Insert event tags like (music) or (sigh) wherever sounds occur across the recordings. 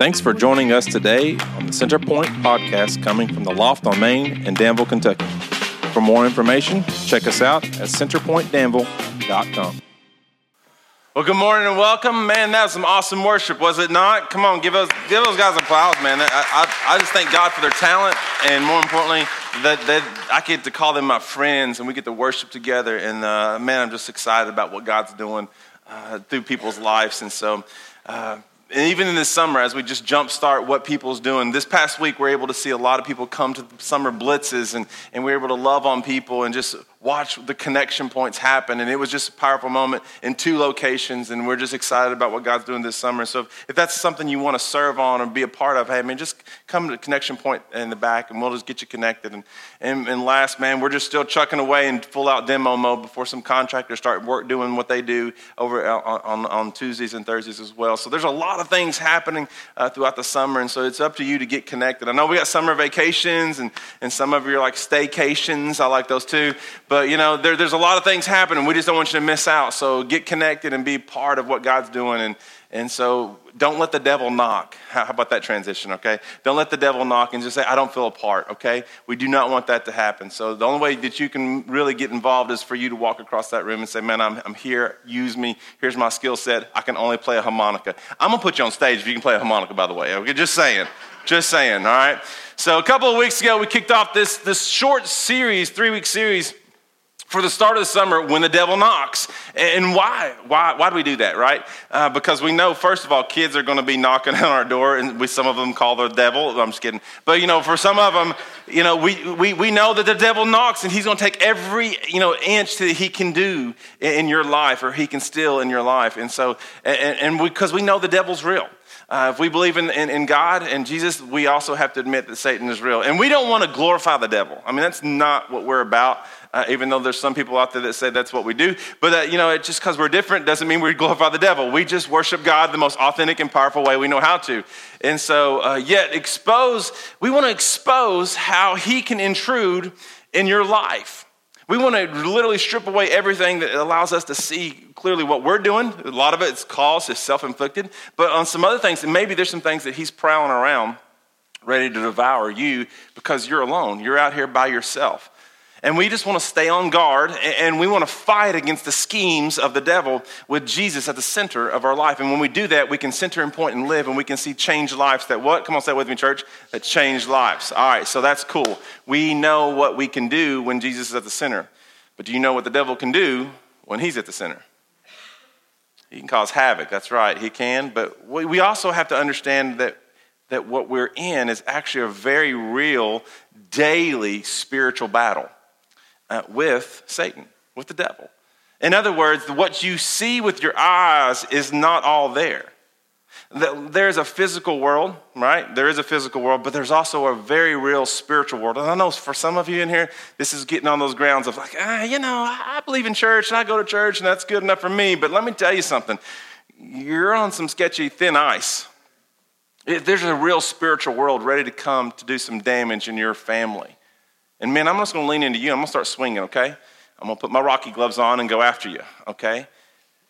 Thanks for joining us today on the Centerpoint podcast coming from the Loft on Main in Danville, Kentucky. For more information, check us out at centerpointdanville.com. Well, good morning and welcome. Man, that was some awesome worship, was it not? Come on, give, us, give those guys applause, man. I, I, I just thank God for their talent, and more importantly, that, that I get to call them my friends, and we get to worship together. And uh, man, I'm just excited about what God's doing uh, through people's lives. And so, uh, and even in this summer, as we just jumpstart what people's doing, this past week we're able to see a lot of people come to summer blitzes and, and we're able to love on people and just watch the connection points happen. And it was just a powerful moment in two locations. And we're just excited about what God's doing this summer. So if that's something you want to serve on or be a part of, hey, man, just come to connection point in the back and we'll just get you connected. And, and, and last, man, we're just still chucking away in full out demo mode before some contractors start work doing what they do over on, on, on Tuesdays and Thursdays as well. So there's a lot of things happening uh, throughout the summer. And so it's up to you to get connected. I know we got summer vacations and, and some of you are like staycations. I like those too. But, you know, there, there's a lot of things happening. We just don't want you to miss out. So get connected and be part of what God's doing. And, and so don't let the devil knock. (laughs) How about that transition, okay? Don't let the devil knock and just say, I don't feel a part, okay? We do not want that to happen. So the only way that you can really get involved is for you to walk across that room and say, Man, I'm, I'm here, use me. Here's my skill set. I can only play a harmonica. I'm gonna put you on stage if you can play a harmonica, by the way, okay? Just saying. Just saying, all right? So a couple of weeks ago, we kicked off this, this short series, three week series for the start of the summer when the devil knocks. And why? Why, why do we do that, right? Uh, because we know, first of all, kids are going to be knocking (laughs) on our door, and we, some of them call the devil. I'm just kidding. But, you know, for some of them, you know, we, we, we know that the devil knocks, and he's going to take every, you know, inch that he can do in your life or he can steal in your life. And so, and, because we know the devil's real. Uh, if we believe in, in, in, God and Jesus, we also have to admit that Satan is real. And we don't want to glorify the devil. I mean, that's not what we're about uh, even though there's some people out there that say that's what we do. But, uh, you know, it, just because we're different doesn't mean we glorify the devil. We just worship God the most authentic and powerful way we know how to. And so, uh, yet, expose, we want to expose how he can intrude in your life. We want to literally strip away everything that allows us to see clearly what we're doing. A lot of it's caused, it's self inflicted. But on some other things, maybe there's some things that he's prowling around ready to devour you because you're alone. You're out here by yourself. And we just want to stay on guard and we want to fight against the schemes of the devil with Jesus at the center of our life. And when we do that, we can center and point and live and we can see changed lives that what? Come on, say it with me, church. That change lives. All right, so that's cool. We know what we can do when Jesus is at the center. But do you know what the devil can do when he's at the center? He can cause havoc. That's right, he can. But we also have to understand that, that what we're in is actually a very real, daily spiritual battle uh, with Satan, with the devil. In other words, what you see with your eyes is not all there. There's a physical world, right? There is a physical world, but there's also a very real spiritual world. And I know for some of you in here, this is getting on those grounds of like, ah, you know, I believe in church and I go to church and that's good enough for me. But let me tell you something you're on some sketchy, thin ice. There's a real spiritual world ready to come to do some damage in your family. And man, I'm just going to lean into you. I'm going to start swinging, okay? I'm going to put my Rocky gloves on and go after you, okay?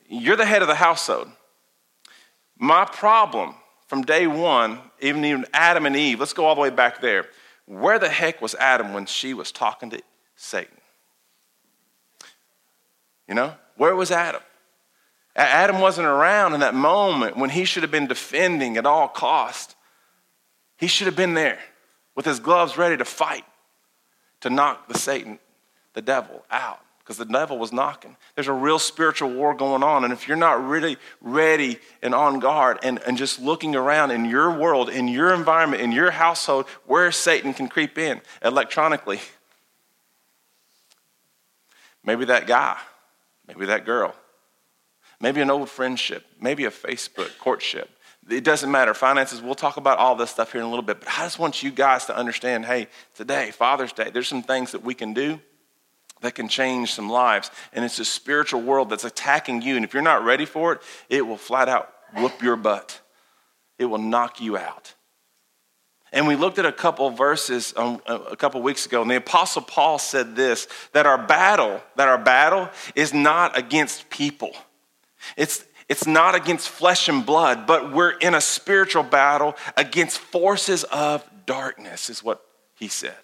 You're the head of the household. My problem from day one, even, even Adam and Eve, let's go all the way back there. Where the heck was Adam when she was talking to Satan? You know, where was Adam? Adam wasn't around in that moment when he should have been defending at all cost. He should have been there with his gloves ready to fight to knock the Satan, the devil, out because the devil was knocking. There's a real spiritual war going on. And if you're not really ready and on guard and, and just looking around in your world, in your environment, in your household, where Satan can creep in electronically, maybe that guy, maybe that girl, maybe an old friendship, maybe a Facebook courtship, it doesn't matter. Finances, we'll talk about all this stuff here in a little bit, but I just want you guys to understand hey, today, Father's Day, there's some things that we can do that can change some lives. And it's a spiritual world that's attacking you. And if you're not ready for it, it will flat out whoop your butt, it will knock you out. And we looked at a couple verses um, a couple weeks ago, and the Apostle Paul said this that our battle, that our battle is not against people. It's, it's not against flesh and blood, but we're in a spiritual battle against forces of darkness, is what he said.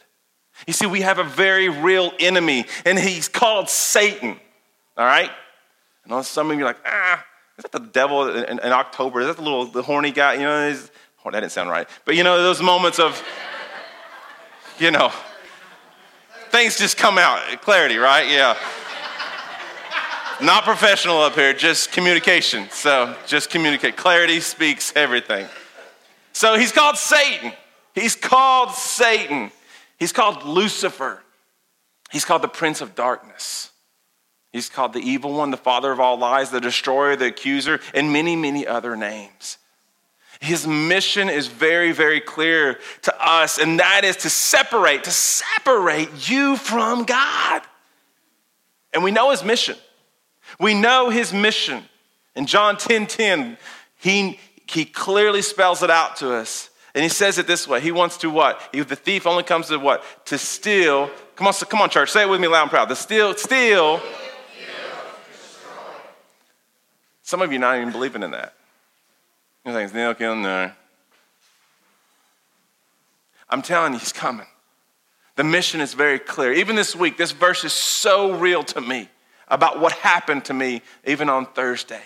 You see, we have a very real enemy, and he's called Satan. All right? And some of you are like, ah, is that the devil in, in October? Is that the little the horny guy? You know, oh, that didn't sound right. But you know, those moments of, you know, things just come out. Clarity, right? Yeah. Not professional up here, just communication. So just communicate. Clarity speaks everything. So he's called Satan. He's called Satan. He's called Lucifer. He's called the Prince of Darkness. He's called the evil one, the father of all lies, the destroyer, the accuser, and many, many other names. His mission is very, very clear to us, and that is to separate, to separate you from God. And we know his mission. We know his mission. In John 10 10, he, he clearly spells it out to us. And he says it this way He wants to what? He, the thief only comes to what? To steal. Come on, come on, church, say it with me loud and proud. To steal, steal. Some of you not even believing in that. You're saying, steal, kill, no. I'm telling you, he's coming. The mission is very clear. Even this week, this verse is so real to me about what happened to me even on Thursday.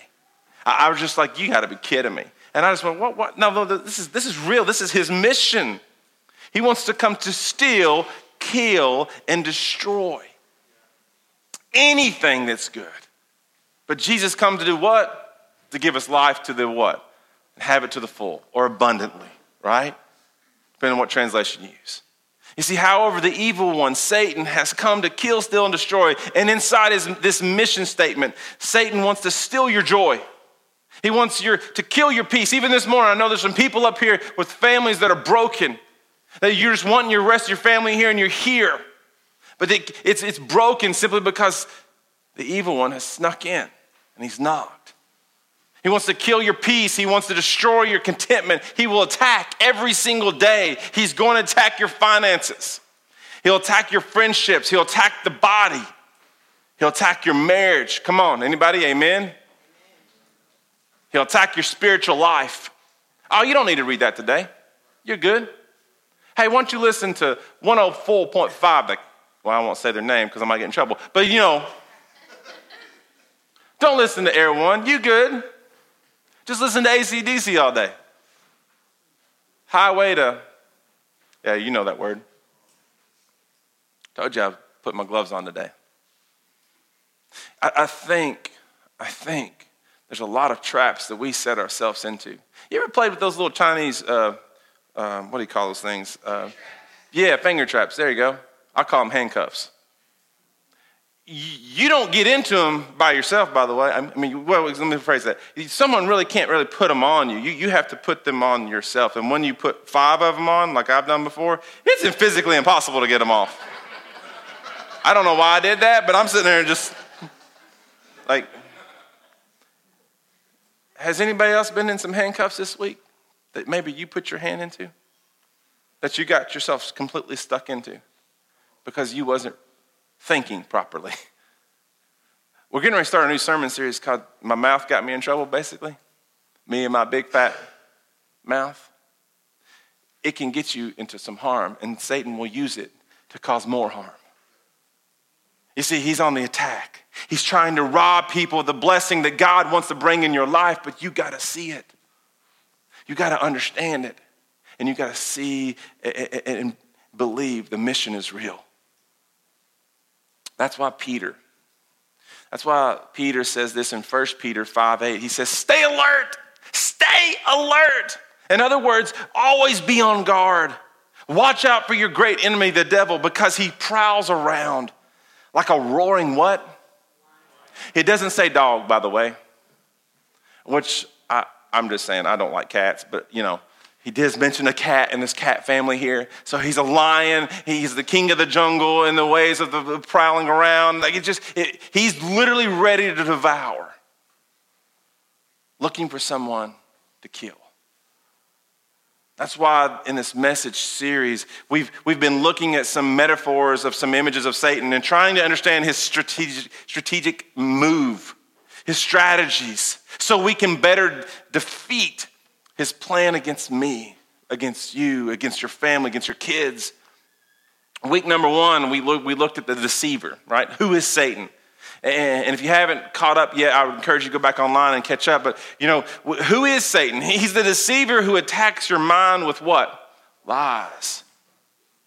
I, I was just like, you got to be kidding me. And I just went, what, what? No, no, this is, this is real. This is his mission. He wants to come to steal, kill, and destroy anything that's good. But Jesus come to do what? To give us life to the what? And Have it to the full or abundantly, right? Depending on what translation you use. You see, however, the evil one, Satan, has come to kill, steal, and destroy. And inside his, this mission statement, Satan wants to steal your joy. He wants your, to kill your peace. Even this morning, I know there's some people up here with families that are broken, that you're just wanting your rest of your family here and you're here. But it, it's, it's broken simply because the evil one has snuck in and he's knocked. He wants to kill your peace. He wants to destroy your contentment. He will attack every single day. He's going to attack your finances. He'll attack your friendships. He'll attack the body. He'll attack your marriage. Come on, anybody? Amen? He'll attack your spiritual life. Oh, you don't need to read that today. You're good. Hey, why don't you listen to 104.5? well, I won't say their name because I might get in trouble. But you know, don't listen to Air One. You good. Just listen to ACDC all day. Highway to, yeah, you know that word. Told you I put my gloves on today. I, I think, I think there's a lot of traps that we set ourselves into. You ever played with those little Chinese, uh, uh, what do you call those things? Uh, yeah, finger traps. There you go. I call them handcuffs you don't get into them by yourself, by the way. I mean, well, let me phrase that. Someone really can't really put them on you. you. You have to put them on yourself. And when you put five of them on, like I've done before, it's physically impossible to get them off. I don't know why I did that, but I'm sitting there just like, has anybody else been in some handcuffs this week that maybe you put your hand into? That you got yourself completely stuck into because you wasn't thinking properly. (laughs) We're getting ready to start a new sermon series called My Mouth Got Me in Trouble, basically. Me and my big fat mouth. It can get you into some harm, and Satan will use it to cause more harm. You see, he's on the attack. He's trying to rob people of the blessing that God wants to bring in your life, but you got to see it. You got to understand it. And you got to see and believe the mission is real. That's why Peter, that's why Peter says this in 1 Peter 5 8. He says, Stay alert, stay alert. In other words, always be on guard. Watch out for your great enemy, the devil, because he prowls around like a roaring what? It doesn't say dog, by the way, which I, I'm just saying, I don't like cats, but you know, he does mention a cat in this cat family here. So he's a lion. He's the king of the jungle in the ways of the, the prowling around. Like it just, it, he's literally ready to devour, looking for someone to kill. That's why in this message series, we've, we've been looking at some metaphors of some images of Satan and trying to understand his strategic, strategic move his strategies, so we can better defeat his plan against me, against you, against your family, against your kids. Week number one, we, look, we looked at the deceiver, right? Who is Satan? And if you haven't caught up yet, I would encourage you to go back online and catch up. But, you know, who is Satan? (laughs) He's the deceiver who attacks your mind with what? Lies.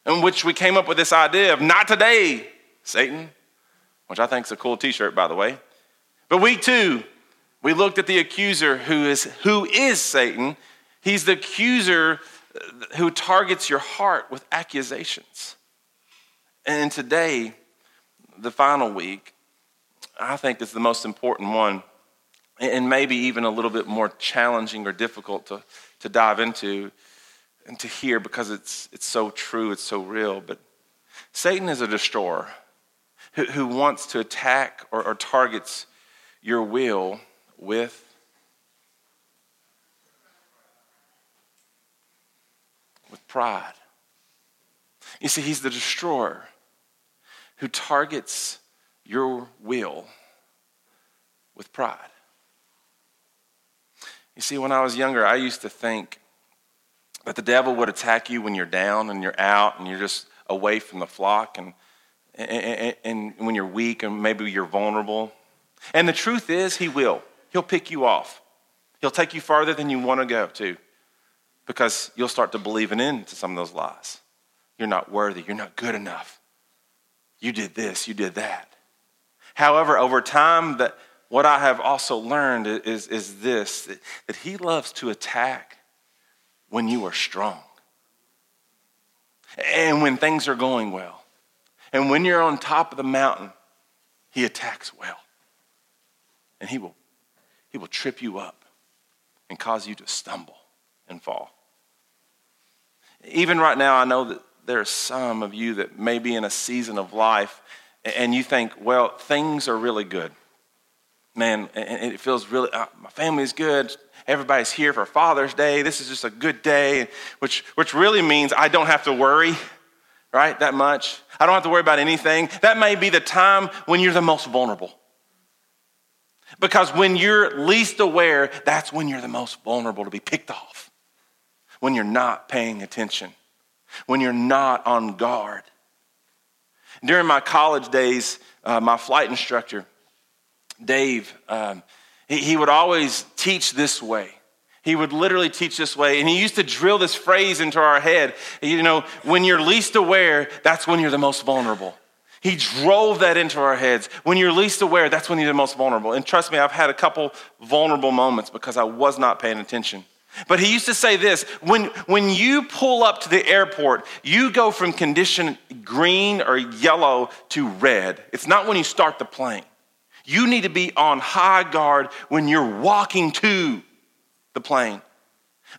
In which we came up with this idea of not today, Satan, which I think is a cool t shirt, by the way. But week two, we looked at the accuser who is, who is Satan. He's the accuser uh, who targets your heart with accusations. And today, the final week, I think is the most important one, and maybe even a little bit more challenging or difficult to, to dive into and to hear because it's, it's so true, it's so real. But Satan is a destroyer who, who wants to attack or, or targets your will with with pride. You see, he's the destroyer who targets your will with pride. You see, when I was younger, I used to think that the devil would attack you when you're down and you're out and you're just away from the flock and, and, and, when you're weak and maybe you're vulnerable. And the truth is, he will. He'll pick you off. He'll take you farther than you want to go to because you'll start to believing into some of those lies. You're not worthy. You're not good enough. You did this. You did that. However, over time, that what I have also learned is, is this that he loves to attack when you are strong and when things are going well. And when you're on top of the mountain, he attacks well. And he will, he will trip you up and cause you to stumble and fall. Even right now, I know that there are some of you that may be in a season of life and you think, well, things are really good. Man, it feels really, uh, my family's good. Everybody's here for Father's Day. This is just a good day, which, which really means I don't have to worry, right, that much. I don't have to worry about anything. That may be the time when you're the most vulnerable. Because when you're least aware, that's when you're the most vulnerable to be picked off. When you're not paying attention, when you're not on guard. During my college days, uh, my flight instructor, Dave, um, he, he would always teach this way. He would literally teach this way. And he used to drill this phrase into our head. You know, when you're least aware, that's when you're the most vulnerable. He drove that into our heads. When you're least aware, that's when you're the most vulnerable. And trust me, I've had a couple vulnerable moments because I was not paying attention. But he used to say this when, when you pull up to the airport, you go from condition green or yellow to red. It's not when you start the plane. You need to be on high guard when you're walking to the plane.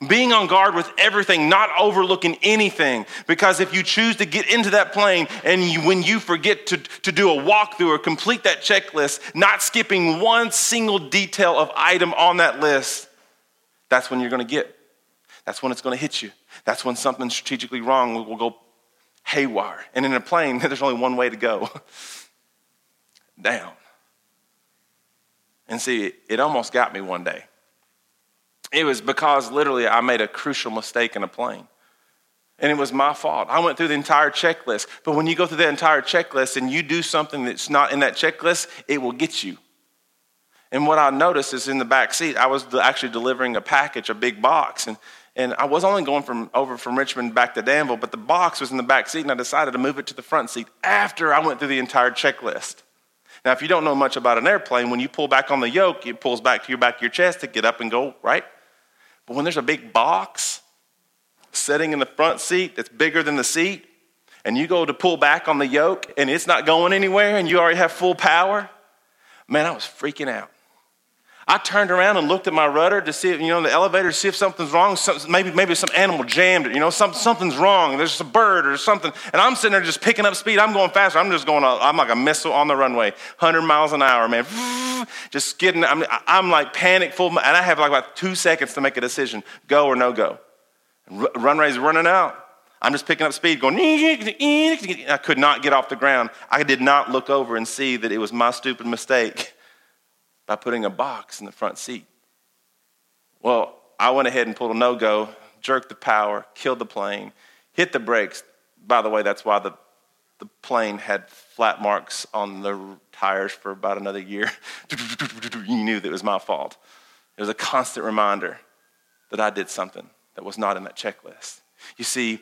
Being on guard with everything, not overlooking anything. Because if you choose to get into that plane and you, when you forget to, to do a walkthrough or complete that checklist, not skipping one single detail of item on that list, that's when you're going to get. That's when it's going to hit you. That's when something strategically wrong will go haywire. And in a plane, (laughs) there's only one way to go (laughs) down. And see, it almost got me one day. It was because literally I made a crucial mistake in a plane. And it was my fault. I went through the entire checklist. But when you go through the entire checklist and you do something that's not in that checklist, it will get you. And what I noticed is in the back seat, I was actually delivering a package, a big box. And, and I was only going from over from Richmond back to Danville, but the box was in the back seat, and I decided to move it to the front seat after I went through the entire checklist. Now, if you don't know much about an airplane, when you pull back on the yoke, it pulls back to your back of your chest to get up and go, right? But when there's a big box sitting in the front seat that's bigger than the seat, and you go to pull back on the yoke and it's not going anywhere and you already have full power, man, I was freaking out. I turned around and looked at my rudder to see if, you know, the elevator to see if something's wrong. Some, maybe, maybe some animal jammed it, you know, some, something's wrong. There's a bird or something. And I'm sitting there just picking up speed. I'm going faster. I'm just going, uh, I'm like a missile on the runway, 100 miles an hour, man. (laughs) Just skidding. I'm, I'm like panic full. And I have like about two seconds to make a decision go or no go. Runway's running out. I'm just picking up speed, going, I could not get off the ground. I did not look over and see that it was my stupid mistake (laughs) by putting a box in the front seat. Well, I went ahead and pulled a no go, jerked the power, killed the plane, hit the brakes. By the way, that's why the, the plane had flat marks on the tires for about another year. (laughs) you knew that it was my fault. It was a constant reminder that I did something that was not in that checklist. You see,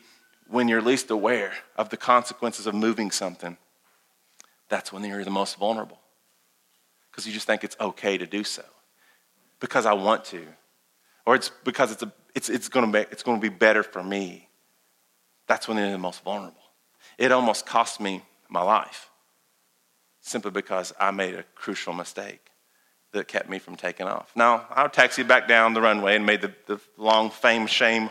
when you're least aware of the consequences of moving something, that's when you're the most vulnerable. Because you just think it's okay to do so. Because I want to. Or it's because it's, a, it's, it's going to be, better for me. That's when you're the most vulnerable. It almost cost me my life simply because I made a crucial mistake that kept me from taking off. Now, I taxied back down the runway and made the, the long fame shame,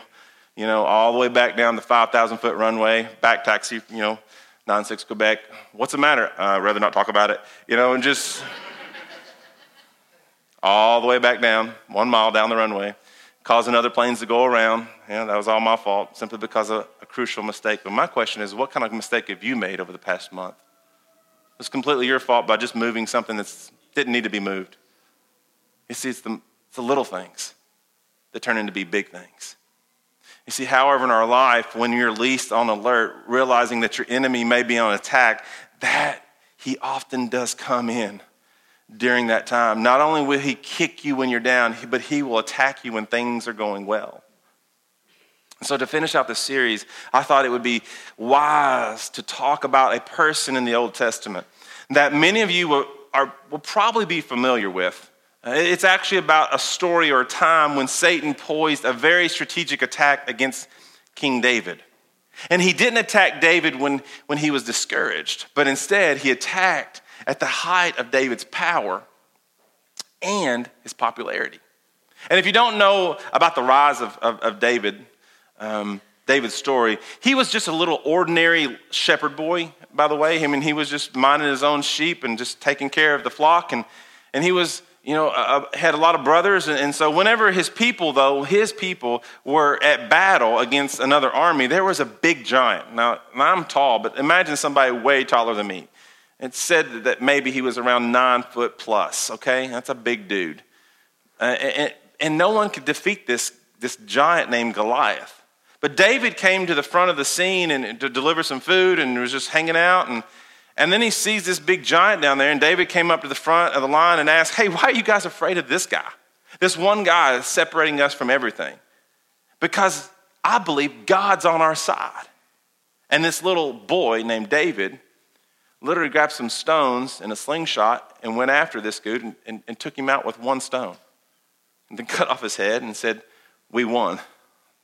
you know, all the way back down the 5,000 foot runway, back taxi, you know, 96 Quebec. What's the matter? Uh, I'd rather not talk about it, you know, and just all the way back down, one mile down the runway, causing other planes to go around. Yeah, that was all my fault, simply because of a crucial mistake. But my question is, what kind of mistake have you made over the past month? It was completely your fault by just moving something that didn't need to be moved. You see, it's the, it's the little things that turn into be big things. You see, however, in our life, when you're least on alert, realizing that your enemy may be on attack, that he often does come in during that time. Not only will he kick you when you're down, but he will attack you when things are going well. So, to finish out the series, I thought it would be wise to talk about a person in the Old Testament that many of you will, are, will probably be familiar with. Uh, it's actually about a story or a time when Satan poised a very strategic attack against King David. And he didn't attack David when, when he was discouraged, but instead he attacked at the height of David's power and his popularity. And if you don't know about the rise of, of, of David, um, David's story, he was just a little ordinary shepherd boy, by the way. I mean, he was just minding his own sheep and just taking care of the flock. And, and he was you know, uh, uh, had a lot of brothers. And, and so, whenever his people, though, his people were at battle against another army, there was a big giant. Now, I'm tall, but imagine somebody way taller than me. It said that maybe he was around nine foot plus, okay? That's a big dude. Uh, and, and no one could defeat this, this giant named Goliath. But David came to the front of the scene and to deliver some food and was just hanging out. And and then he sees this big giant down there, and David came up to the front of the line and asked, Hey, why are you guys afraid of this guy? This one guy is separating us from everything. Because I believe God's on our side. And this little boy named David literally grabbed some stones and a slingshot and went after this dude and, and, and took him out with one stone. And then (laughs) cut off his head and said, We won.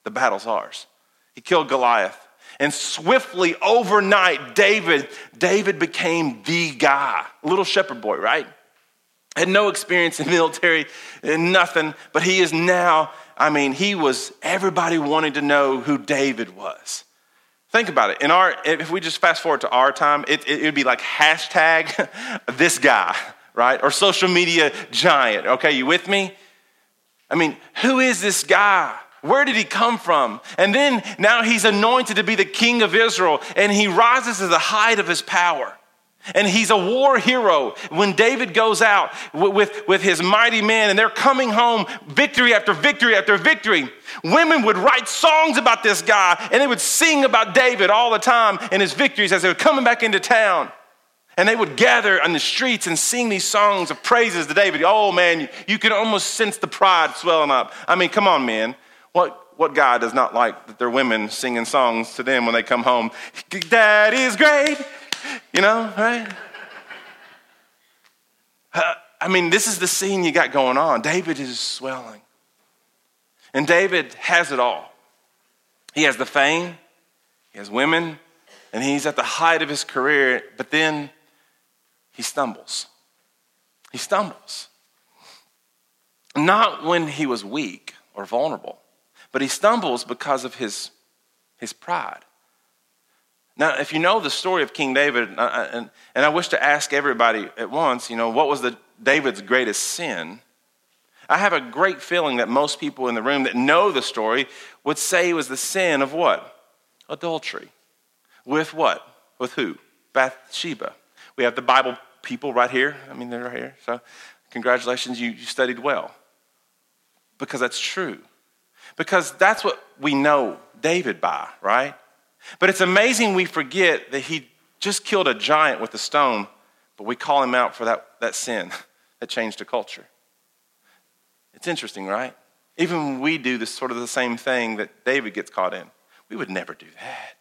The battle's ours. He killed Goliath. And swiftly, overnight, David, David became the guy. Little shepherd boy, right? Had no experience in (laughs) military, and nothing, but he is now, I mean, he was, everybody wanted to know who David was. Think about it. In our, if we just fast forward to our time, it, it would be like hashtag (laughs) this guy, right? Or social media giant. Okay, you with me? I mean, who is this guy? Where did he come from? And then now he's anointed to be the king of Israel, and he rises to the height of his power. And he's a war hero. When David goes out with, with his mighty men and they're coming home, victory after victory after victory, women would write songs about this guy and they would sing about David all the time and his victories as they were coming back into town. And they would gather on the streets and sing these songs of praises to David. Oh man, you could almost sense the pride swelling up. I mean, come on, man. What, what guy does not like that their women singing songs to them when they come home? That is great. You know, right? Uh, I mean, this is the scene you got going on. David is swelling. And David has it all. He has the fame, he has women, and he's at the height of his career, but then he stumbles. He stumbles. Not when he was weak or vulnerable, but he stumbles because of his, his pride. Now, if you know the story of King David, and, and I wish to ask everybody at once, you know, what was the, David's greatest sin? I have a great feeling that most people in the room that know the story would say it was the sin of what? Adultery. With what? With who? Bathsheba. We have the Bible people right here. I mean, they're right here. So congratulations, you, you studied well. Because that's true. Because that's what we know David by, right? But it's amazing we forget that he just killed a giant with a stone, but we call him out for that, that sin (laughs) that changed the culture. It's interesting, right? Even we do this sort of the same thing that David gets caught in, we would never do that.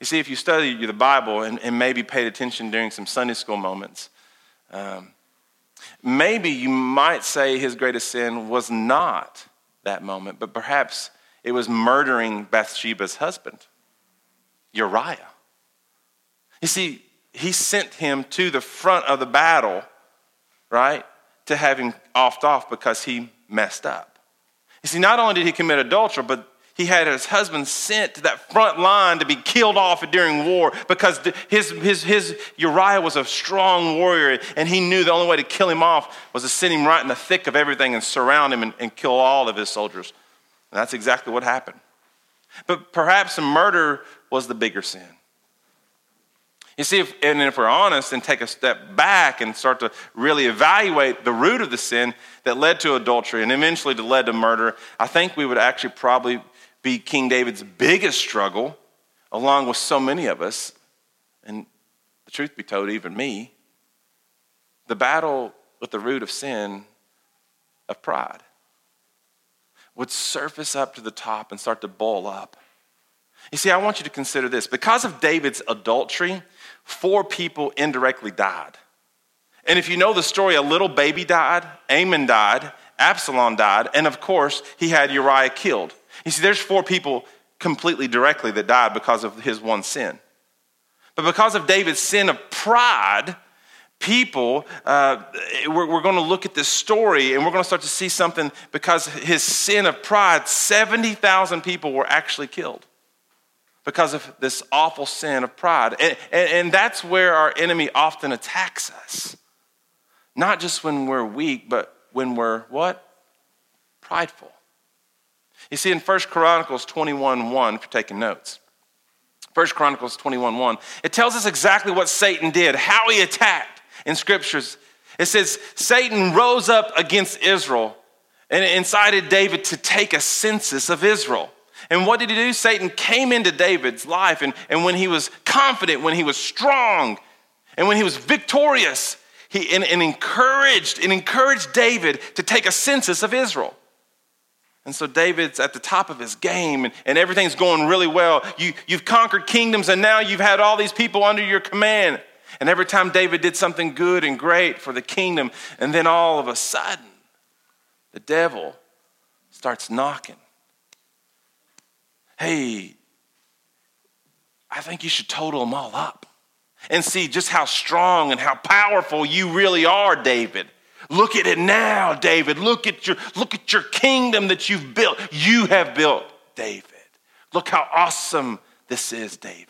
You see, if you study the Bible and, and maybe paid attention during some Sunday school moments, um, maybe you might say his greatest sin was not that moment, but perhaps it was murdering Bathsheba's husband, Uriah. You see, he sent him to the front of the battle, right, to have him offed off because he messed up. You see, not only did he commit adultery, but he had his husband sent to that front line to be killed off during war because his, his, his Uriah was a strong warrior and he knew the only way to kill him off was to send him right in the thick of everything and surround him and, and kill all of his soldiers. And that's exactly what happened. But perhaps murder was the bigger sin. You see, if, and if we're honest and take a step back and start to really evaluate the root of the sin that led to adultery and eventually led to murder, I think we would actually probably be King David's biggest struggle, along with so many of us, and the truth be told, even me, the battle with the root of sin of pride would surface up to the top and start to boil up. You see, I want you to consider this. Because of David's adultery, four people indirectly died. And if you know the story, a little baby died, Amnon died, Absalom died, and of course, he had Uriah killed. You see, there's four people completely directly that died because of his one sin. But because of David's sin of pride, people, uh, we're, we're going to look at this story and we're going to start to see something because his sin of pride, 70,000 people were actually killed because of this awful sin of pride. And, and, and, that's where our enemy often attacks us. Not just when we're weak, but when we're what? Prideful. You see, in 1 Chronicles 21 1, if you're taking notes, 1 Chronicles 21 1, it tells us exactly what Satan did, how he attacked in scriptures. It says, Satan rose up against Israel and incited David to take a census of Israel. And what did he do? Satan came into David's life, and, and when he was confident, when he was strong, and when he was victorious, he and, and encouraged and encouraged David to take a census of Israel. And so David's at the top of his game and, and everything's going really well. You, you've conquered kingdoms and now you've had all these people under your command. And every time David did something good and great for the kingdom, and then all of a sudden, the devil starts knocking. Hey, I think you should total them all up and see just how strong and how powerful you really are, David. Look at it now, David. Look at your, look at your kingdom that you've built. You have built, David. Look how awesome this is, David.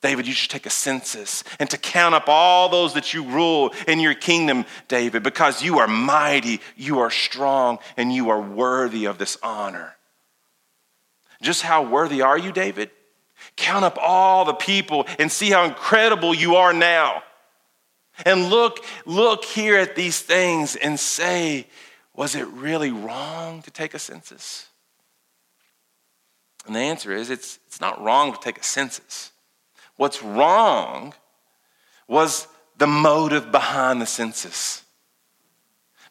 David, you should take a census and to count up all those that you rule in your kingdom, David, because you are mighty, you are strong, and you are worthy of this honor. Just how worthy are you, David? Count up all the people and see how incredible you are now. And look, look here at these things and say, was it really wrong to take a census? And the answer is it's, it's not wrong to take a census. What's wrong was the motive behind the census.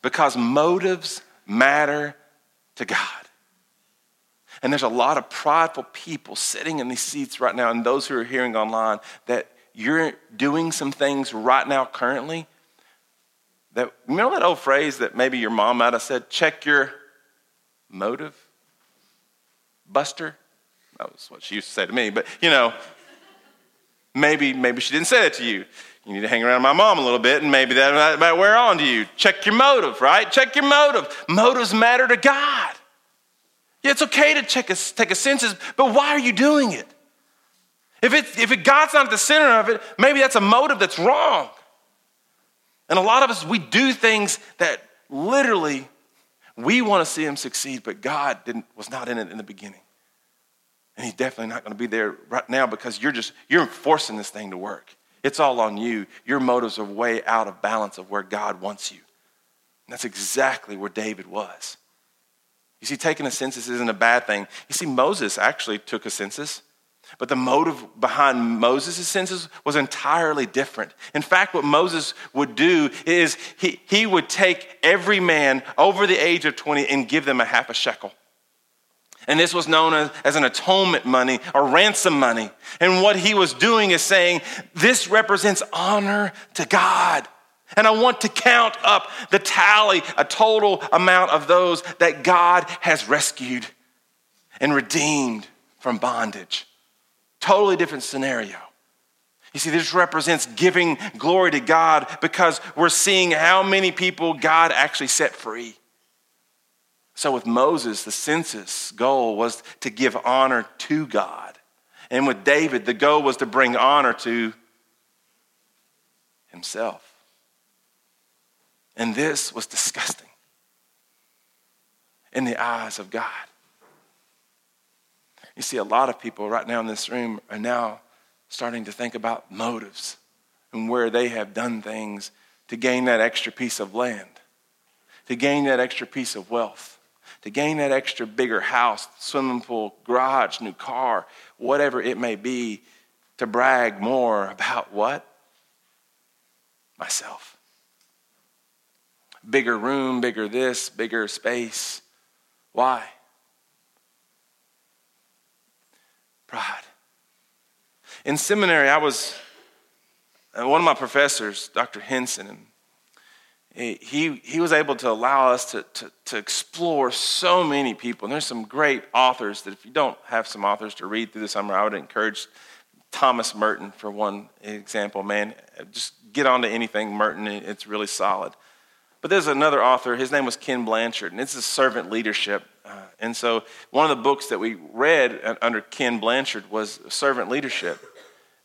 Because motives matter to God. And there's a lot of prideful people sitting in these seats right now, and those who are hearing online, that you're doing some things right now currently that you know that old phrase that maybe your mom might have said check your motive buster that was what she used to say to me but you know maybe maybe she didn't say that to you. You need to hang around my mom a little bit and maybe that might wear on to you. Check your motive right? Check your motive. Motives matter to god. Yeah it's okay to check a, take a census but why are you doing it? If, it, if it, God's not at the center of it, maybe that's a motive that's wrong. And a lot of us, we do things that literally we want to see him succeed, but God didn't, was not in it in the beginning. And he's definitely not going to be there right now because you're just, you're forcing this thing to work. It's all on you. Your motives are way out of balance of where God wants you. And that's exactly where David was. You see, taking a census isn't a bad thing. You see, Moses actually took a census, but the motive behind Moses' census was entirely different. In fact, what Moses would do is he, he would take every man over the age of 20 and give them a half a shekel. And this was known as, an atonement money or ransom money. And what he was doing is saying, This represents honor to God. And I want to count up the tally, a total amount of those that God has rescued and redeemed from bondage. Totally different scenario. You see, this represents giving glory to God because we're seeing how many people God actually set free. So, with Moses, the census goal was to give honor to God. And with David, the goal was to bring honor to himself. And this was disgusting in the eyes of God. You see, a lot of people right now in this room are now starting to think about motives and where they have done things to gain that extra piece of land, to gain that extra piece of wealth to gain that extra bigger house, swimming pool, garage, new car, whatever it may be, to brag more about what? Myself. Bigger room, bigger this, bigger space. Why? Pride. In seminary, I was, uh, one of my professors, Dr. Henson, and he, he was able to allow us to, to, to, explore so many people. And there's some great authors that if you don't have some authors to read through the summer, I would encourage Thomas Merton for one example. Man, just get onto anything Merton, it's really solid. But there's another author, his name was Ken Blanchard, and it's a servant leadership. Uh, and so one of the books that we read under Ken Blanchard was servant leadership.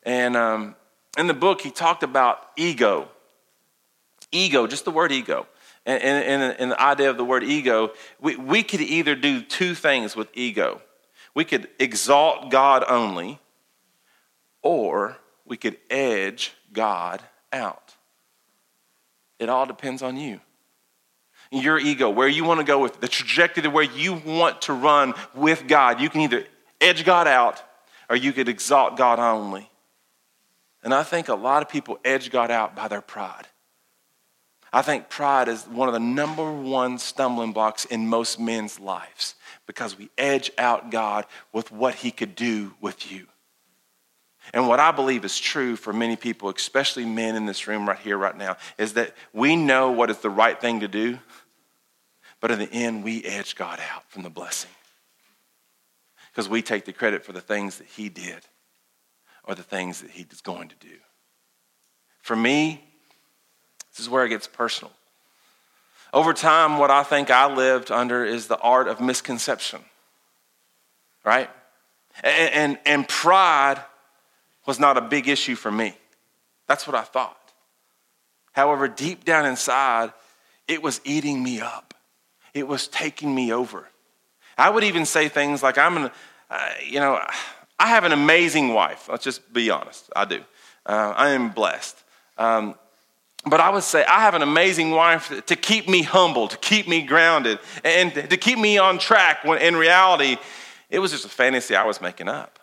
And um, in the book, he talked about ego ego, just the word ego, and, and, and, the idea of the word ego, we, we could either do two things with ego. We could exalt God only, or we could edge God out. It all depends on you. Your ego, where you want to go with the trajectory where you want to run with God. You can either edge God out or you could exalt God only. And I think a lot of people edge God out by their pride. I think pride is one of the number one stumbling blocks in most men's lives because we edge out God with what he could do with you. And what I believe is true for many people, especially men in this room right here, right now, is that we know what is the right thing to do, but in the end, we edge God out from the blessing. Because we take the credit for the things that he did or the things that he is going to do. For me, this is where it gets personal. Over time, what I think I lived under is the art of misconception, right? And, and, and pride was not a big issue for me. That's what I thought. However, deep down inside, it was eating me up, it was taking me over. I would even say things like, I'm an, uh, you know, I have an amazing wife. Let's just be honest. I do. Uh, I am blessed. Um, but I would say I have an amazing wife to keep me humble, to keep me grounded, and to keep me on track when in reality, it was just a fantasy I was making up.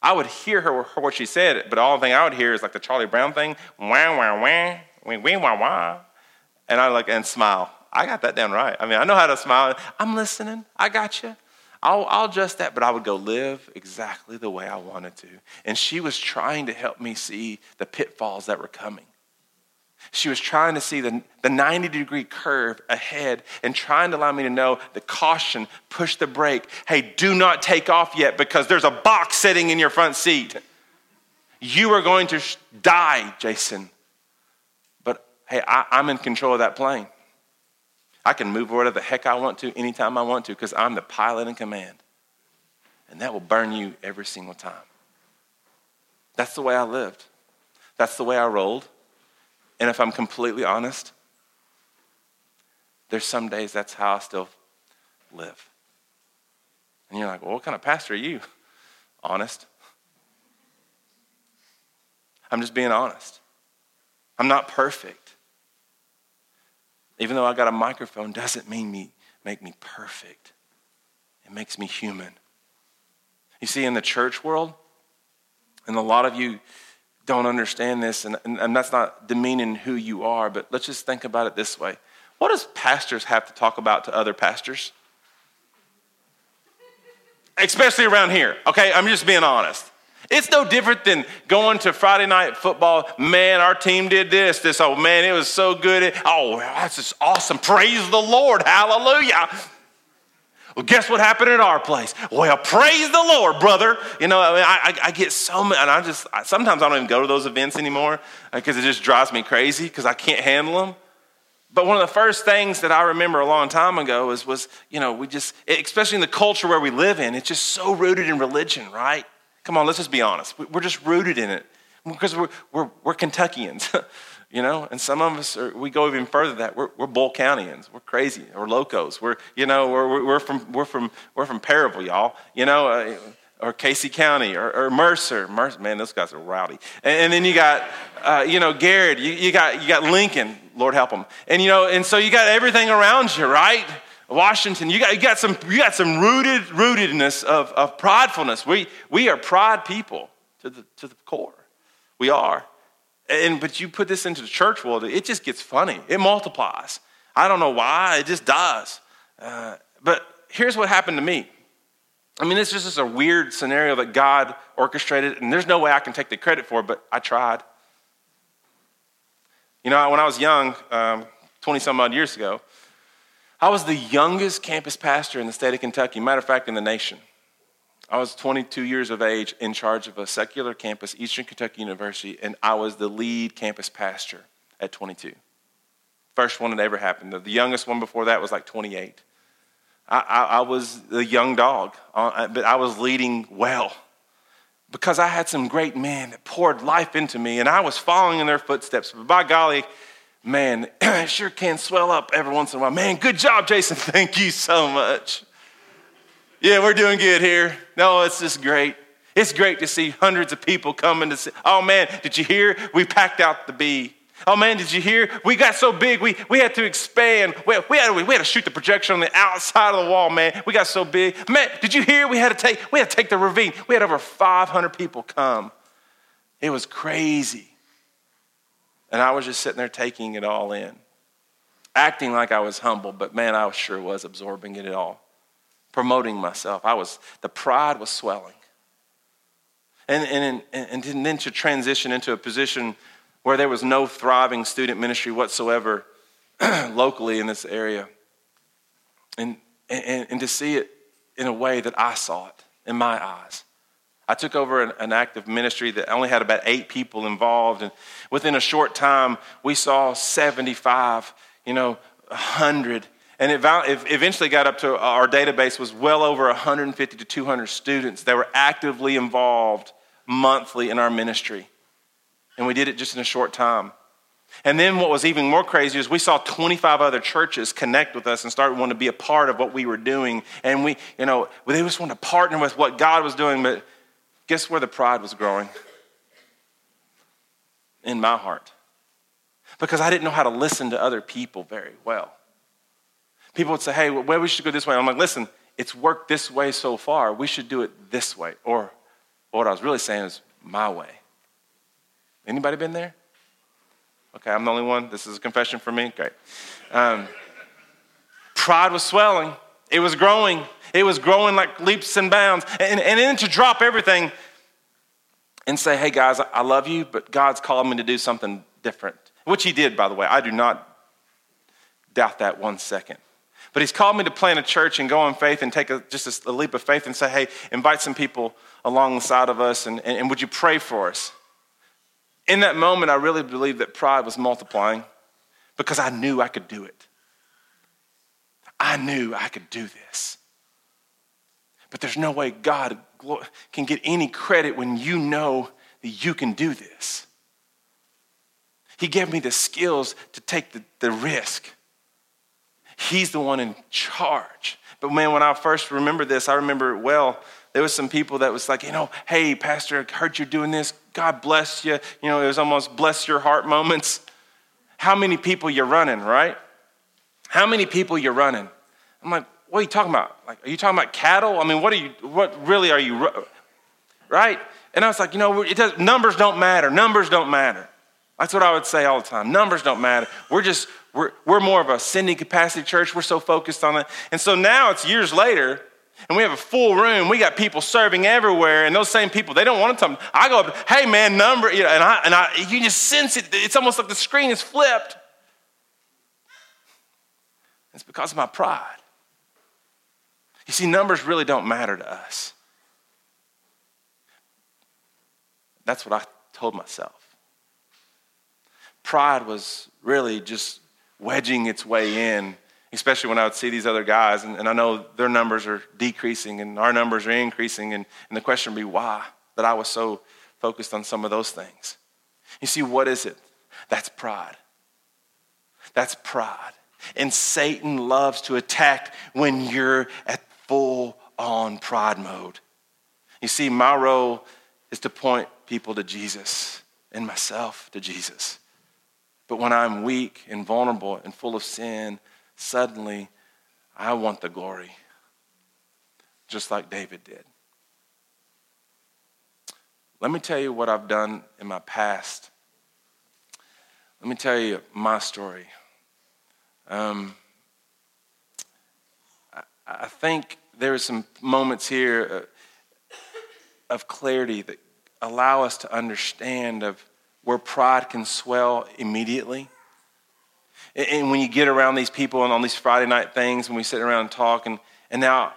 I would hear her, her what she said, but all the thing I would hear is like the Charlie Brown thing, wah, wah, wah, wee, wee, wah, wah. And I look and smile. I got that down right. I mean, I know how to smile. I'm listening. I got you. I'll, I'll adjust that, but I would go live exactly the way I wanted to. And she was trying to help me see the pitfalls that were coming. She was trying to see the, the 90 degree curve ahead and trying to allow me to know the caution, push the brake. Hey, do not take off yet because there's a box sitting in your front seat. You are going to sh- die, Jason. But hey, I, I'm in control of that plane. I can move wherever the heck I want to anytime I want to because I'm the pilot in command. And that will burn you every single time. That's the way I lived. That's the way I rolled. And if I'm completely honest, there's some days that's how I still live. And you're like, well, what kind of pastor are you? (laughs) Honest. I'm just being honest. I'm not perfect. Even though I got a microphone doesn't mean me make me perfect. It makes me human. You see, in the church world, and a lot of you don't understand this, and, and, and, that's not demeaning who you are, but let's just think about it this way. What does pastors have to talk about to other pastors? Especially around here, okay? I'm just being honest. It's no different than going to Friday night football. Man, our team did this. This, oh man, it was so good. Oh, that's just awesome. Praise the Lord. Hallelujah. Well, guess what happened at our place? Well, praise the Lord, brother. You know, I, mean, I, I get so many, and I just, I, sometimes I don't even go to those events anymore because uh, it just drives me crazy because I can't handle them. But one of the first things that I remember a long time ago was, was you know, we just, especially in the culture where we live in, it's just so rooted in religion, right? Come on, let's just be honest. We're just rooted in it because we're, we're, we're Kentuckians. (laughs) you know? And some of us are, we go even further than that. We're, we're Boyle countyans. We're crazy. We're locos. We're you know we're, we're from we're from we're from Perryville y'all. You know uh, or casey county or, or mercer. mercer man those guys are rowdy. And, and then you got uh, you know Garrard. You, you got you got lincoln. Lord help them and you know and so you got everything around you right? Washington. You got, you got some you got some rooted rootedness of, of pridefulness. We we are pride people to the to the core. We are and but you put this into the church world, it just gets funny. It multiplies. I don't know why, it just does. Uh, but here's what happened to me. I mean, this is just a weird scenario that God orchestrated, and there's no way I can take the credit for it, but I tried. You know, when I was young, 20 um, some odd years ago, I was the youngest campus pastor in the state of Kentucky, matter of fact, in the nation. I was 22 years of age in charge of a secular campus, Eastern Kentucky University, and I was the lead campus pastor at 22. First one that ever happened. The youngest one before that was like 28. I, I, I was the young dog, uh, but I was leading well because I had some great men that poured life into me, and I was following in their footsteps. But by golly, man, (clears throat) it sure can swell up every once in a while. Man, good job, Jason. (laughs) Thank you so much. Yeah, we're doing good here. No, it's just great. It's great to see hundreds of people coming to see. Oh man, did you hear? We packed out the B. Oh man, did you hear? We got so big, we, we had to expand. We, we, had, we had to shoot the projection on the outside of the wall, man. We got so big. Man, did you hear? We had to take, we had to take the ravine. We had over 500 people come. It was crazy. And I was just sitting there taking it all in, acting like I was humble, but man, I sure was absorbing it all promoting myself. I was, the pride was swelling. And, and, and, then to transition into a position where there was no thriving student ministry whatsoever (clears throat) locally in this area. And, and, and to see it in a way that I saw it in my eyes. I took over an, an, active ministry that only had about eight people involved, and within a short time, we saw 75, you know, 100 and it eventually got up to uh, our database was well over 150 to 200 students that were actively involved monthly in our ministry. And we did it just in a short time. And then what was even more crazy is we saw 25 other churches connect with us and start wanting to be a part of what we were doing. And we, you know, they just wanted to partner with what God was doing. But guess where the pride was growing? In my heart. Because I didn't know how to listen to other people very well people would say, hey, where we should go this way. I'm like, listen, it's worked this way so far. We should do it this way. Or what I was really saying is my way. Anybody been there? Okay, I'm the only one. This is a confession for me. Great. Um, pride was swelling. It was growing. It was growing like leaps and bounds. And, and then to drop everything and say, hey guys, I love you, but God's called me to do something different. Which he did, by the way. I do not doubt that one second. But he's called me to plant a church and go in faith and take a, just a, a, leap of faith and say, hey, invite some people alongside of us and, and, and would you pray for us? In that moment, I really believed that pride was multiplying because I knew I could do it. I knew I could do this. But there's no way God can get any credit when you know that you can do this. He gave me the skills to take the, the risk. He's the one in charge. But man, when I first remember this, I remember it well. There was some people that was like, you know, hey, Pastor, I heard you're doing this. God bless you. You know, it was almost bless your heart (laughs) moments. How many people you're running, right? How many people you're running? I'm like, what are you talking about? Like, are you talking about cattle? I mean, what are you, what really are you, right? And I was like, you know, it does, numbers don't matter. Numbers don't matter. That's what I would say all the time. Numbers don't matter. We're just, we're, we're more of a sending capacity church. We're so focused on it. And so now it's years later, and we have a full room. We got people serving everywhere, and those same people, they don't want to tell I go up, hey man, number, you know, and I and I you just sense it. It's almost like the screen is flipped. It's because of my pride. You see, numbers really don't matter to us. That's what I told myself. Pride was really just wedging its way in, especially when I would see these other guys, and, and I know their numbers are decreasing and our numbers are increasing, and, and the question would be why that I was so focused on some of those things. You see, what is it? That's pride. That's pride. And Satan loves to attack when you're at full on pride mode. You see, my role is to point people to Jesus and myself to Jesus. But when I'm weak and vulnerable and full of sin, suddenly I want the glory, just like David did. Let me tell you what I've done in my past. Let me tell you my story. Um, I, I think there are some moments here uh, of clarity that allow us to understand of where pride can swell immediately. And when you get around these people and on these Friday night things, when we sit around and talk, and, and now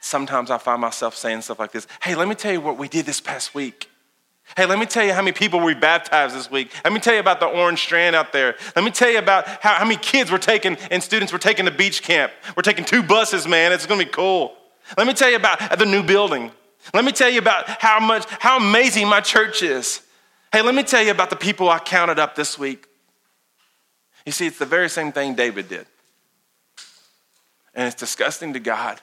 sometimes I find myself saying stuff like this Hey, let me tell you what we did this past week. Hey, let me tell you how many people we baptized this week. Let me tell you about the orange strand out there. Let me tell you about how, how many kids we're taking and students we're taking to beach camp. We're taking two buses, man. It's gonna be cool. Let me tell you about the new building. Let me tell you about how much, how amazing my church is. Hey, let me tell you about the people I counted up this week. You see, it's the very same thing David did. And it's disgusting to God.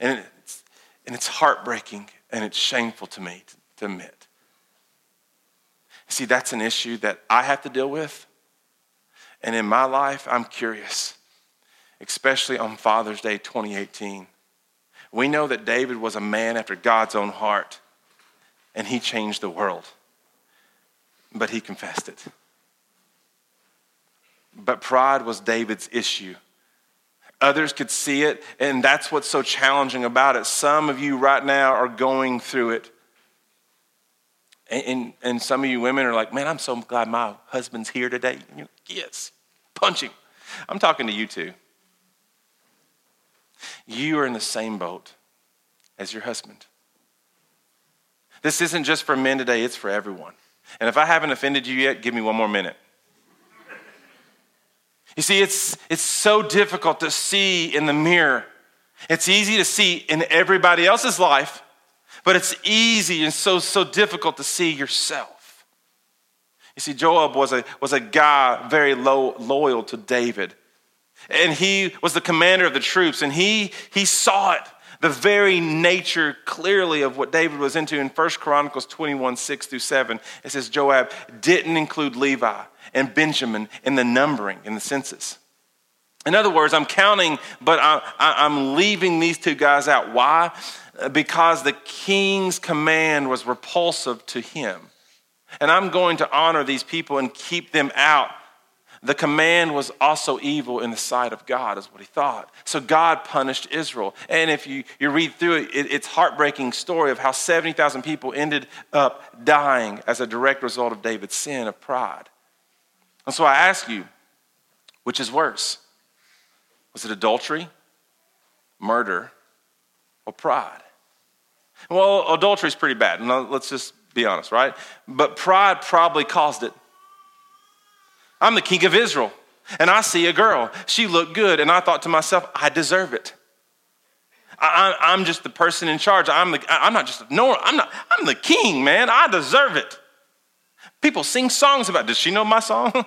And it's, and it's heartbreaking and it's shameful to me to, to admit. See, that's an issue that I have to deal with. And in my life, I'm curious, especially on Father's Day 2018. We know that David was a man after God's own heart, and he changed the world. But he confessed it. But pride was David's issue. Others could see it, and that's what's so challenging about it. Some of you right now are going through it. And, and, and some of you women are like, man, I'm so glad my husband's here today. yes, punching. I'm talking to you too. You are in the same boat as your husband. This isn't just for men today, it's for everyone. And if I haven't offended you yet, give me one more minute. You see, it's, it's so difficult to see in the mirror. It's easy to see in everybody else's life, but it's easy and so, so difficult to see yourself. You see, Joab was a, was a guy very low, loyal to David. And he was the commander of the troops, and he, he saw it, the very nature clearly of what David was into in 1 Chronicles 21 6 through 7. It says Joab didn't include Levi and Benjamin in the numbering, in the census. In other words, I'm counting, but I, am leaving these two guys out. Why? Because the king's command was repulsive to him. And I'm going to honor these people and keep them out the command was also evil in the sight of God, is what he thought. So God punished Israel. And if you, you read through it, it it's heartbreaking story of how 70,000 people ended up dying as a direct result of David's sin of pride. And so I ask you, which is worse? Was it adultery, murder, or pride? Well, adultery is pretty bad. Let's just be honest, right? But pride probably caused it. I'm the king of Israel. And I see a girl. She looked good. And I thought to myself, I deserve it. I, am just the person in charge. I'm, the, I'm not just, no, I'm not, I'm the king, man. I deserve it. People sing songs about, does she know my song? (laughs)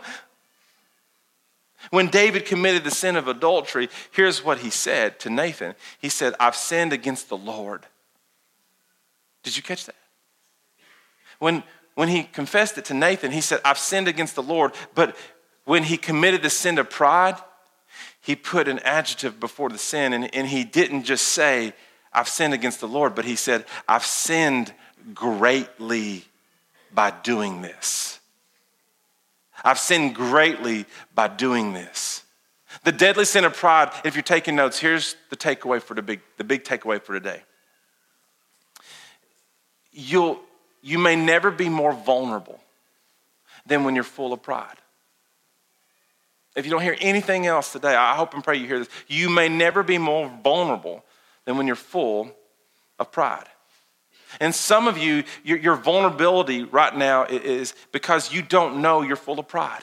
When David committed the sin of adultery, here's what he said to Nathan He said, I've sinned against the Lord. Did you catch that? When, when he confessed it to Nathan, he said, I've sinned against the Lord. But when he committed the sin of pride, he put an adjective before the sin, and, and he didn't just say, I've sinned against the Lord, but he said, I've sinned greatly by doing this. I've sinned greatly by doing this. The deadly sin of pride, if you're taking notes, here's the takeaway for the big, the big takeaway for today. You'll, you may never be more vulnerable than when you're full of pride. If you don't hear anything else today, I hope and pray you hear this. You may never be more vulnerable than when you're full of pride. And some of you, your, your vulnerability right now is because you don't know you're full of pride.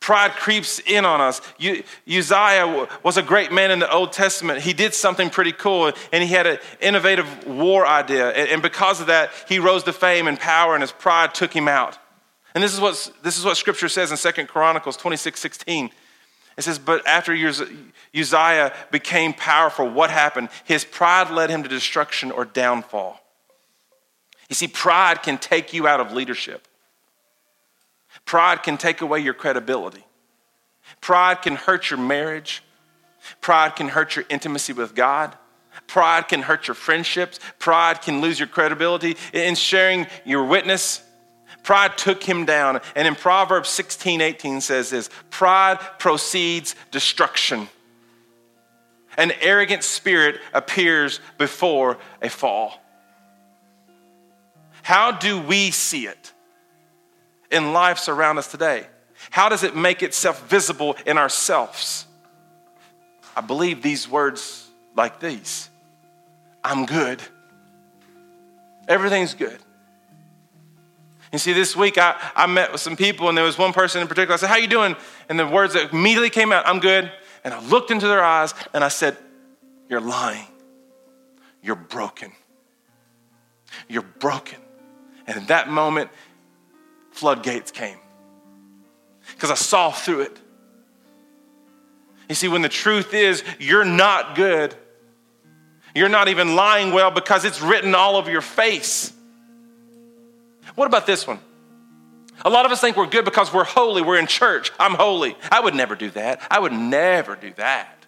Pride creeps in on us. Uzziah was a great man in the Old Testament. He did something pretty cool, and he had an innovative war idea. And because of that, he rose to fame and power, and his pride took him out. And this is what, this is what Scripture says in Second Chronicles 26 16. It says, But after Uzziah became powerful, what happened? His pride led him to destruction or downfall. You see, pride can take you out of leadership. Pride can take away your credibility. Pride can hurt your marriage. Pride can hurt your intimacy with God. Pride can hurt your friendships. Pride can lose your credibility in sharing your witness. Pride took him down. And in Proverbs 16 18 says this Pride proceeds destruction. An arrogant spirit appears before a fall. How do we see it in lives around us today? How does it make itself visible in ourselves? I believe these words like these I'm good. Everything's good. You see, this week I, I met with some people, and there was one person in particular. I said, How you doing? And the words that immediately came out, I'm good. And I looked into their eyes and I said, You're lying. You're broken. You're broken. And in that moment, floodgates came because I saw through it. You see, when the truth is you're not good, you're not even lying well because it's written all over your face. What about this one? A lot of us think we're good because we're holy, we're in church. I'm holy. I would never do that. I would never do that.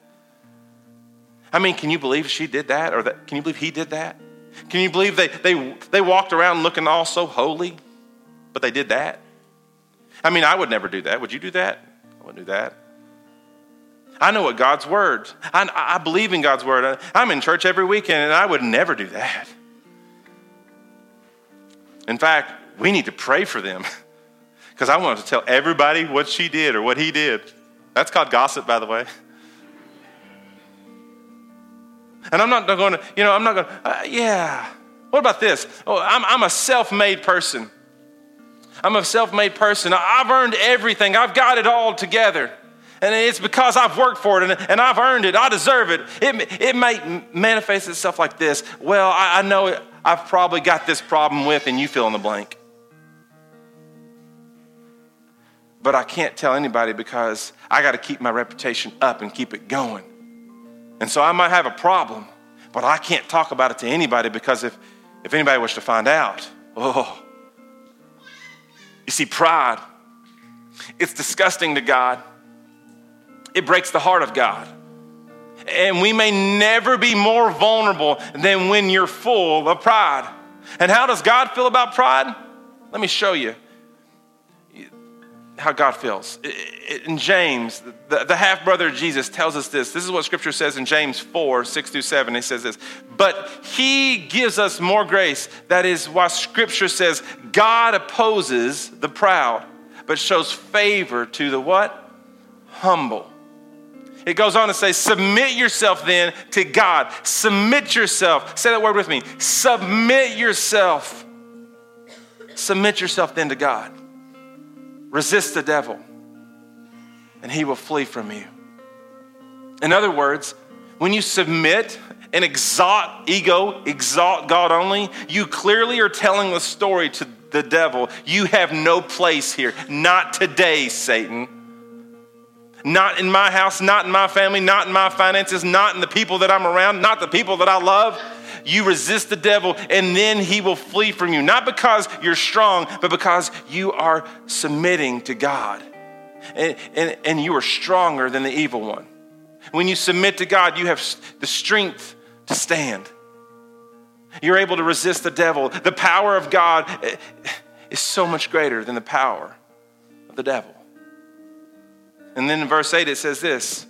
I mean, can you believe she did that? Or that, can you believe he did that? Can you believe they, they, they walked around looking all so holy, but they did that? I mean, I would never do that. Would you do that? I wouldn't do that. I know what God's word. I, I believe in God's word. I'm in church every weekend, and I would never do that. In fact, we need to pray for them (laughs) because I want to tell everybody what she did or what he did. That's called gossip, by the way. And I'm not going to, you know, I'm not going to, uh, yeah. What about this? Oh, I'm, I'm a self made person. I'm a self made person. I've earned everything, I've got it all together. And it's because I've worked for it and, and I've earned it. I deserve it. It, it may manifest itself like this. Well, I, I know it, I've probably got this problem with, and you fill in the blank. But I can't tell anybody because I got to keep my reputation up and keep it going. And so I might have a problem, but I can't talk about it to anybody because if, if anybody was to find out, oh. You see, pride, it's disgusting to God. It breaks the heart of God. And we may never be more vulnerable than when you're full of pride. And how does God feel about pride? Let me show you how God feels. In James, the, half brother of Jesus tells us this. This is what scripture says in James 4 6 through 7. He says this, but he gives us more grace. That is why scripture says God opposes the proud, but shows favor to the what? Humble. It goes on to say, submit yourself then to God. Submit yourself. Say that word with me. Submit yourself. Submit yourself then to God. Resist the devil, and he will flee from you. In other words, when you submit and exalt ego, exalt God only, you clearly are telling the story to the devil. You have no place here. Not today, Satan. Not in my house, not in my family, not in my finances, not in the people that I'm around, not the people that I love. You resist the devil and then he will flee from you. Not because you're strong, but because you are submitting to God. And, and, and you are stronger than the evil one. When you submit to God, you have the strength to stand. You're able to resist the devil. The power of God eh, is so much greater than the power of the devil. And then in verse 8, it says this.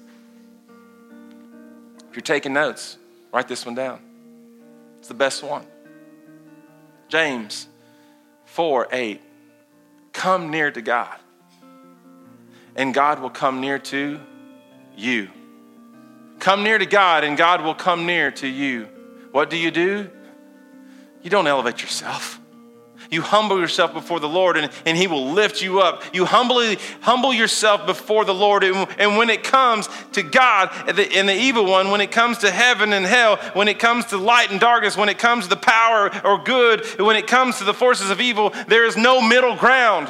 If you're taking notes, write this one down. It's the best one. James 4 8. Come near to God, and God will come near to you. Come near to God, and God will come near to you. What do you do? You don't elevate yourself. You humble yourself before the Lord and, and He will lift you up. You humbly humble yourself before the Lord. And, and when it comes to God and the, and the evil one, when it comes to heaven and hell, when it comes to light and darkness, when it comes to the power or good, when it comes to the forces of evil, there is no middle ground.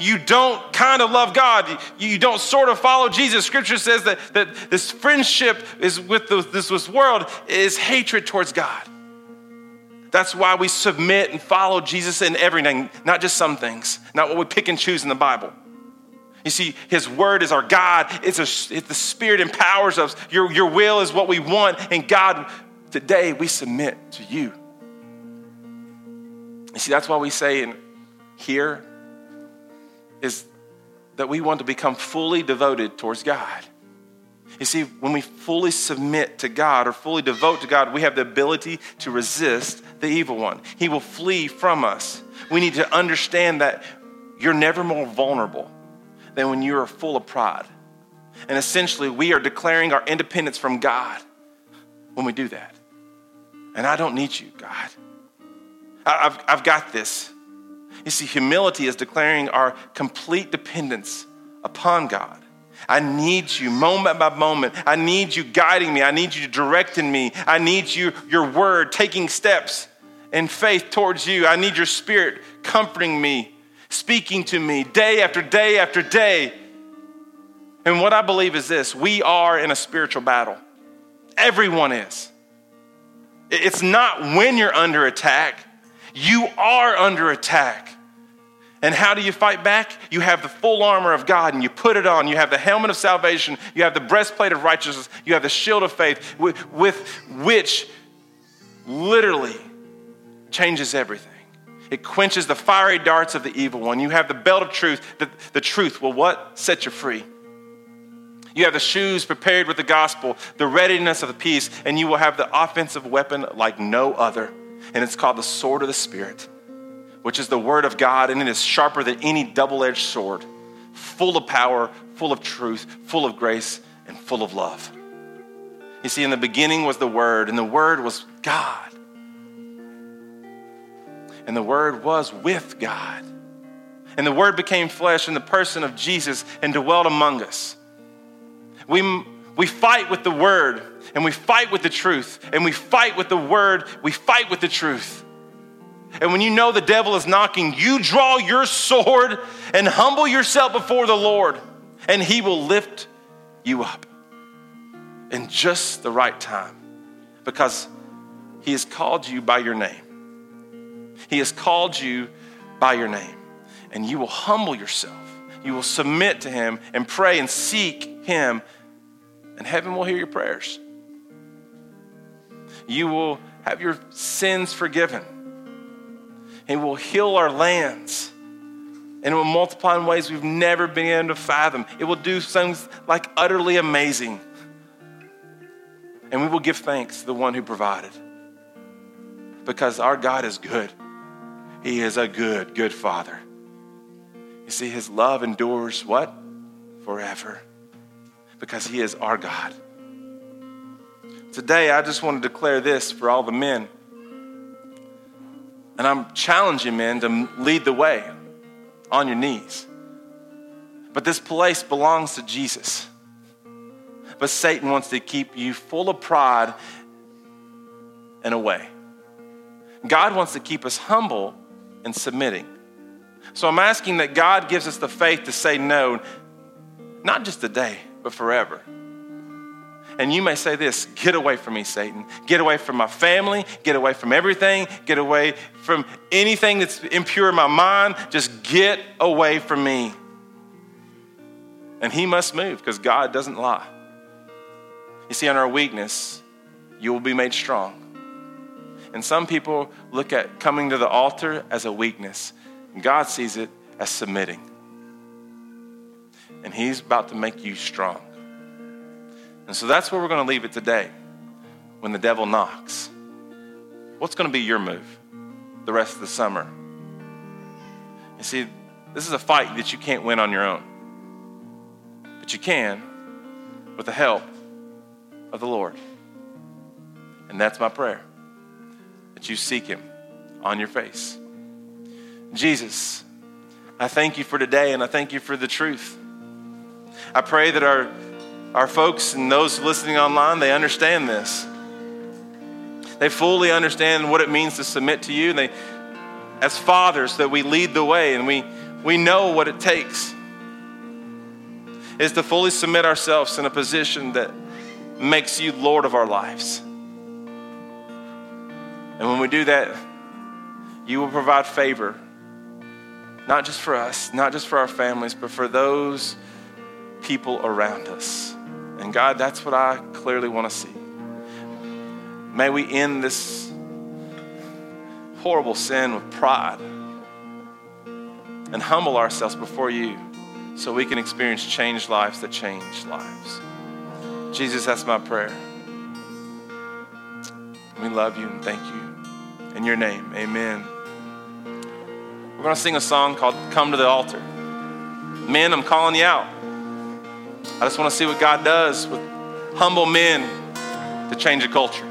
You don't kind of love God. You don't sort of follow Jesus. Scripture says that, that this friendship is with the, this, this world is hatred towards God. That's why we submit and follow Jesus in everything, not just some things, not what we pick and choose in the Bible. You see, His Word is our God. It's, a, it's the Spirit empowers us. Your, your will is what we want. And God, today we submit to you. You see, that's why we say in here is that we want to become fully devoted towards God. You see, when we fully submit to God or fully devote to God, we have the ability to resist the evil one. He will flee from us. We need to understand that you're never more vulnerable than when you are full of pride. And essentially, we are declaring our independence from God when we do that. And I don't need you, God. I've, I've got this. You see, humility is declaring our complete dependence upon God. I need you moment by moment. I need you guiding me. I need you directing me. I need you, your word, taking steps in faith towards you. I need your spirit comforting me, speaking to me day after day after day. And what I believe is this we are in a spiritual battle. Everyone is. It's not when you're under attack, you are under attack. And how do you fight back? You have the full armor of God and you put it on. You have the helmet of salvation. You have the breastplate of righteousness. You have the shield of faith, with, with which literally changes everything. It quenches the fiery darts of the evil one. You have the belt of truth. The, the truth will what? Set you free. You have the shoes prepared with the gospel, the readiness of the peace, and you will have the offensive weapon like no other. And it's called the sword of the Spirit which is the word of God, and it is sharper than any double edged sword, full of power, full of truth, full of grace, and full of love. You see, in the beginning was the Word, and the Word was God. And the Word was with God. And the Word became flesh in the person of Jesus and dwelt among us. We, we fight with the Word, and we fight with the truth, and we fight with the Word, we fight with the truth. And when you know the devil is knocking, you draw your sword and humble yourself before the Lord, and he will lift you up in just the right time because he has called you by your name. He has called you by your name, and you will humble yourself. You will submit to him and pray and seek him, and heaven will hear your prayers. You will have your sins forgiven He will heal our lands. And it will multiply in ways we've never been able to fathom. It will do things like utterly amazing. And we will give thanks to the one who provided. Because our God is good. He is a good, good Father. You see, His love endures what? Forever. Because He is our God. Today, I just want to declare this for all the men. And I'm challenging men to lead the way on your knees. But this place belongs to Jesus. But Satan wants to keep you full of pride and away. God wants to keep us humble and submitting. So I'm asking that God gives us the faith to say no, not just today, but forever. And you may say this get away from me, Satan. Get away from my family. Get away from everything. Get away from anything that's impure in my mind. Just get away from me. And he must move because God doesn't lie. You see, in our weakness, you will be made strong. And some people look at coming to the altar as a weakness, and God sees it as submitting. And He's about to make you strong. And so that's where we're going to leave it today when the devil knocks. What's going to be your move the rest of the summer? You see, this is a fight that you can't win on your own, but you can with the help of the Lord. And that's my prayer that you seek Him on your face. Jesus, I thank you for today and I thank you for the truth. I pray that our our folks and those listening online, they understand this. They fully understand what it means to submit to you. And they, as fathers, that we lead the way and we, we know what it takes is to fully submit ourselves in a position that makes you Lord of our lives. And when we do that, you will provide favor, not just for us, not just for our families, but for those people around us. And God, that's what I clearly want to see. May we end this horrible sin with pride and humble ourselves before you so we can experience changed lives that change lives. Jesus, that's my prayer. We love you and thank you. In your name, amen. We're going to sing a song called Come to the Altar. Men, I'm calling you out. I just want to see what God does with humble men to change a culture.